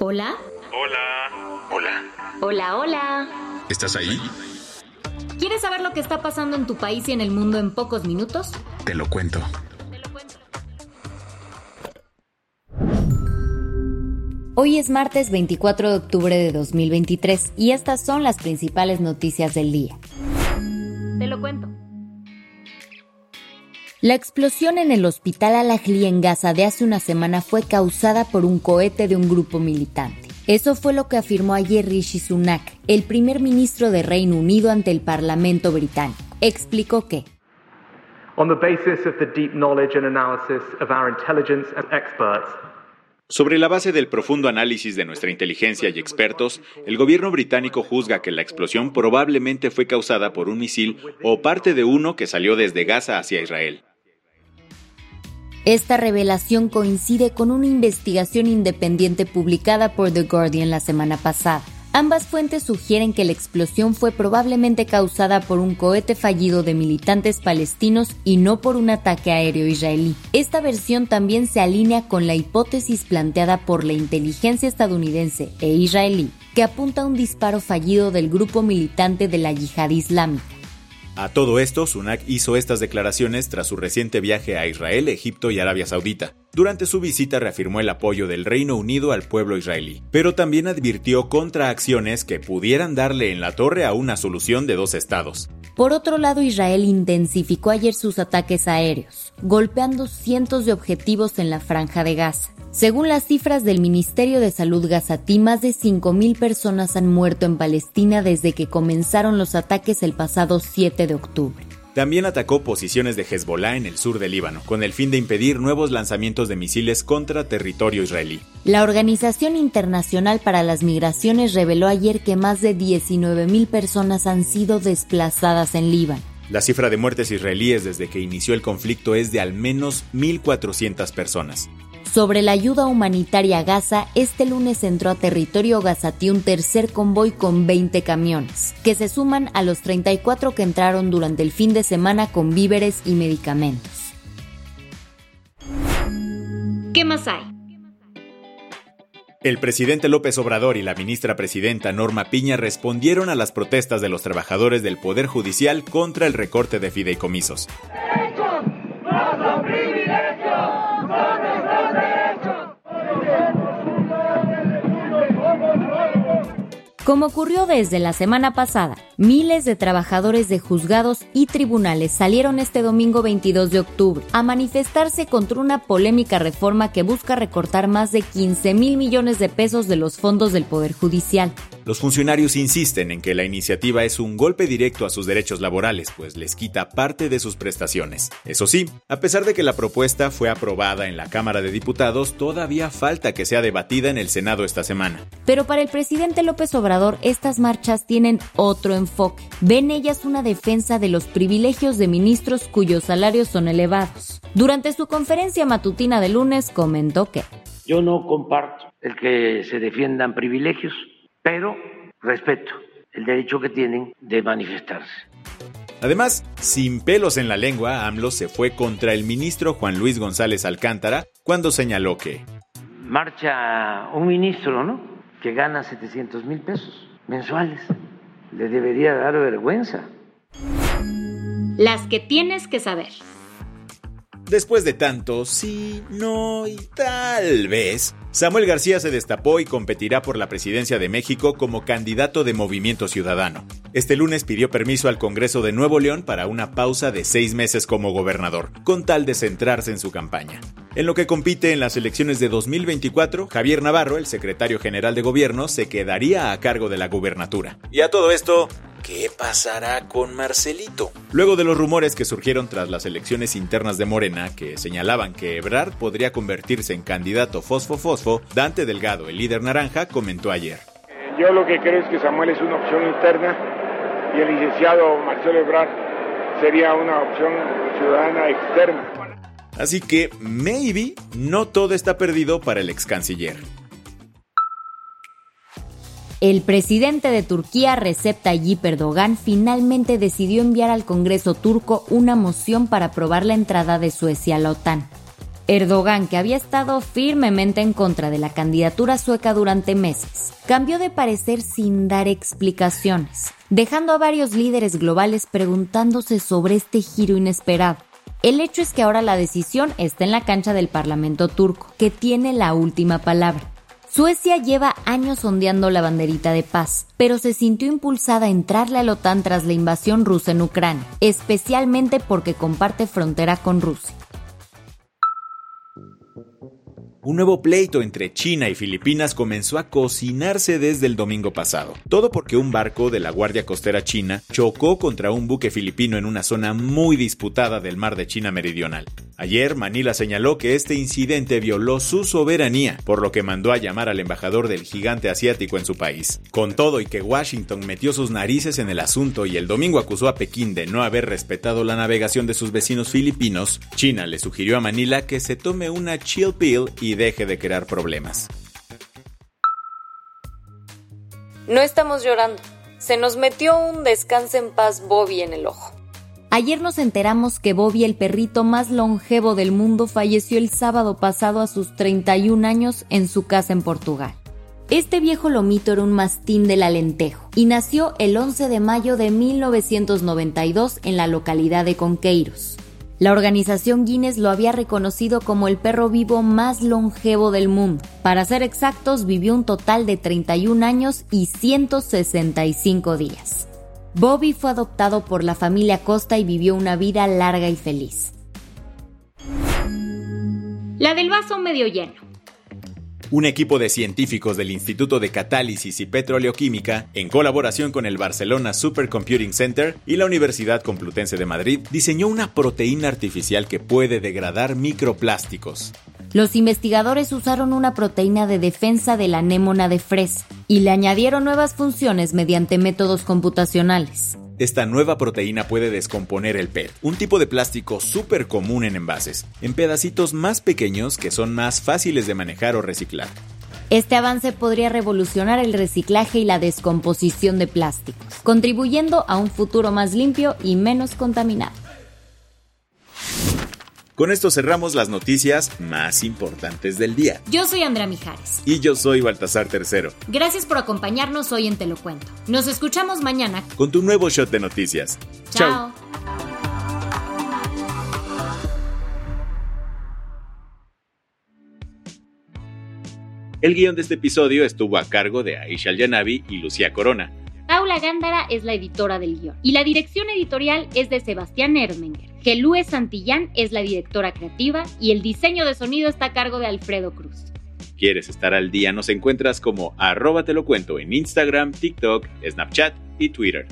Hola. Hola. Hola. Hola, hola. ¿Estás ahí? ¿Quieres saber lo que está pasando en tu país y en el mundo en pocos minutos? Te lo cuento. Hoy es martes 24 de octubre de 2023 y estas son las principales noticias del día. La explosión en el hospital Al-Ahli en Gaza de hace una semana fue causada por un cohete de un grupo militante. Eso fue lo que afirmó ayer Rishi Sunak, el primer ministro de Reino Unido ante el Parlamento británico. Explicó que On the basis of the deep knowledge and analysis of our intelligence and experts, Sobre la base del profundo análisis de nuestra inteligencia y expertos, el gobierno británico juzga que la explosión probablemente fue causada por un misil o parte de uno que salió desde Gaza hacia Israel. Esta revelación coincide con una investigación independiente publicada por The Guardian la semana pasada. Ambas fuentes sugieren que la explosión fue probablemente causada por un cohete fallido de militantes palestinos y no por un ataque aéreo israelí. Esta versión también se alinea con la hipótesis planteada por la inteligencia estadounidense e israelí, que apunta a un disparo fallido del grupo militante de la yihad islámica. A todo esto, Sunak hizo estas declaraciones tras su reciente viaje a Israel, Egipto y Arabia Saudita. Durante su visita reafirmó el apoyo del Reino Unido al pueblo israelí, pero también advirtió contra acciones que pudieran darle en la torre a una solución de dos estados. Por otro lado, Israel intensificó ayer sus ataques aéreos, golpeando cientos de objetivos en la franja de Gaza. Según las cifras del Ministerio de Salud gazatí, más de 5.000 personas han muerto en Palestina desde que comenzaron los ataques el pasado 7 de octubre. También atacó posiciones de Hezbollah en el sur del Líbano, con el fin de impedir nuevos lanzamientos de misiles contra territorio israelí. La Organización Internacional para las Migraciones reveló ayer que más de 19.000 personas han sido desplazadas en Líbano. La cifra de muertes israelíes desde que inició el conflicto es de al menos 1.400 personas. Sobre la ayuda humanitaria a Gaza, este lunes entró a territorio gazatí un tercer convoy con 20 camiones, que se suman a los 34 que entraron durante el fin de semana con víveres y medicamentos. ¿Qué más hay? El presidente López Obrador y la ministra presidenta Norma Piña respondieron a las protestas de los trabajadores del Poder Judicial contra el recorte de fideicomisos. Como ocurrió desde la semana pasada, miles de trabajadores de juzgados y tribunales salieron este domingo 22 de octubre a manifestarse contra una polémica reforma que busca recortar más de 15 mil millones de pesos de los fondos del Poder Judicial. Los funcionarios insisten en que la iniciativa es un golpe directo a sus derechos laborales, pues les quita parte de sus prestaciones. Eso sí, a pesar de que la propuesta fue aprobada en la Cámara de Diputados, todavía falta que sea debatida en el Senado esta semana. Pero para el presidente López Obrador, estas marchas tienen otro enfoque. Ven ellas una defensa de los privilegios de ministros cuyos salarios son elevados. Durante su conferencia matutina de lunes comentó que Yo no comparto el que se defiendan privilegios, pero respeto el derecho que tienen de manifestarse. Además, sin pelos en la lengua, AMLO se fue contra el ministro Juan Luis González Alcántara cuando señaló que Marcha un ministro, ¿no? Que gana 700 mil pesos mensuales. Le debería dar vergüenza. las que tienes que saber. Después de tanto sí, no y tal vez, Samuel García se destapó y competirá por la presidencia de México como candidato de Movimiento Ciudadano. Este lunes pidió permiso al Congreso de Nuevo León para una pausa de seis meses como gobernador, con tal de centrarse en su campaña. En lo que compite en las elecciones de 2024, Javier Navarro, el secretario general de gobierno, se quedaría a cargo de la gubernatura. Y a todo esto, ¿Qué pasará con Marcelito? Luego de los rumores que surgieron tras las elecciones internas de Morena, que señalaban que Ebrard podría convertirse en candidato fosfo-fosfo, Dante Delgado, el líder naranja, comentó ayer. Yo lo que creo es que Samuel es una opción interna y el licenciado Marcelo Ebrard sería una opción ciudadana externa. Así que, maybe, no todo está perdido para el ex canciller. El presidente de Turquía, Recep Tayyip Erdogan, finalmente decidió enviar al Congreso turco una moción para aprobar la entrada de Suecia a la OTAN. Erdogan, que había estado firmemente en contra de la candidatura sueca durante meses, cambió de parecer sin dar explicaciones, dejando a varios líderes globales preguntándose sobre este giro inesperado. El hecho es que ahora la decisión está en la cancha del Parlamento turco, que tiene la última palabra. Suecia lleva años ondeando la banderita de paz, pero se sintió impulsada a entrarle a la OTAN tras la invasión rusa en Ucrania, especialmente porque comparte frontera con Rusia. Un nuevo pleito entre China y Filipinas comenzó a cocinarse desde el domingo pasado. Todo porque un barco de la Guardia Costera China chocó contra un buque filipino en una zona muy disputada del mar de China Meridional. Ayer Manila señaló que este incidente violó su soberanía, por lo que mandó a llamar al embajador del gigante asiático en su país. Con todo y que Washington metió sus narices en el asunto y el domingo acusó a Pekín de no haber respetado la navegación de sus vecinos filipinos, China le sugirió a Manila que se tome una chill pill y deje de crear problemas. No estamos llorando. Se nos metió un descanse en paz Bobby en el ojo. Ayer nos enteramos que Bobby, el perrito más longevo del mundo, falleció el sábado pasado a sus 31 años en su casa en Portugal. Este viejo lomito era un mastín del Alentejo y nació el 11 de mayo de 1992 en la localidad de Conqueiros. La organización Guinness lo había reconocido como el perro vivo más longevo del mundo. Para ser exactos, vivió un total de 31 años y 165 días. Bobby fue adoptado por la familia Costa y vivió una vida larga y feliz. La del vaso medio lleno. Un equipo de científicos del Instituto de Catálisis y Petroleoquímica, en colaboración con el Barcelona Supercomputing Center y la Universidad Complutense de Madrid, diseñó una proteína artificial que puede degradar microplásticos. Los investigadores usaron una proteína de defensa de la anémona de fresa y le añadieron nuevas funciones mediante métodos computacionales. Esta nueva proteína puede descomponer el PET, un tipo de plástico súper común en envases, en pedacitos más pequeños que son más fáciles de manejar o reciclar. Este avance podría revolucionar el reciclaje y la descomposición de plásticos, contribuyendo a un futuro más limpio y menos contaminado. Con esto cerramos las noticias más importantes del día. Yo soy Andrea Mijares. Y yo soy Baltasar Tercero. Gracias por acompañarnos hoy en Te lo Cuento. Nos escuchamos mañana con tu nuevo shot de noticias. Chao. El guion de este episodio estuvo a cargo de Aisha Yanavi y Lucía Corona. Paula Gándara es la editora del guion y la dirección editorial es de Sebastián Ermenger. Gelúe Santillán es la directora creativa y el diseño de sonido está a cargo de Alfredo Cruz. ¿Quieres estar al día? Nos encuentras como arroba te lo cuento en Instagram, TikTok, Snapchat y Twitter.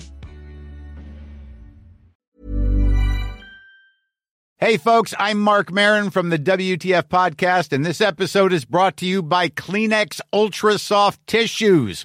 Hey folks, I'm Mark Marin from the WTF podcast and this episode is brought to you by Kleenex Ultra Soft Tissues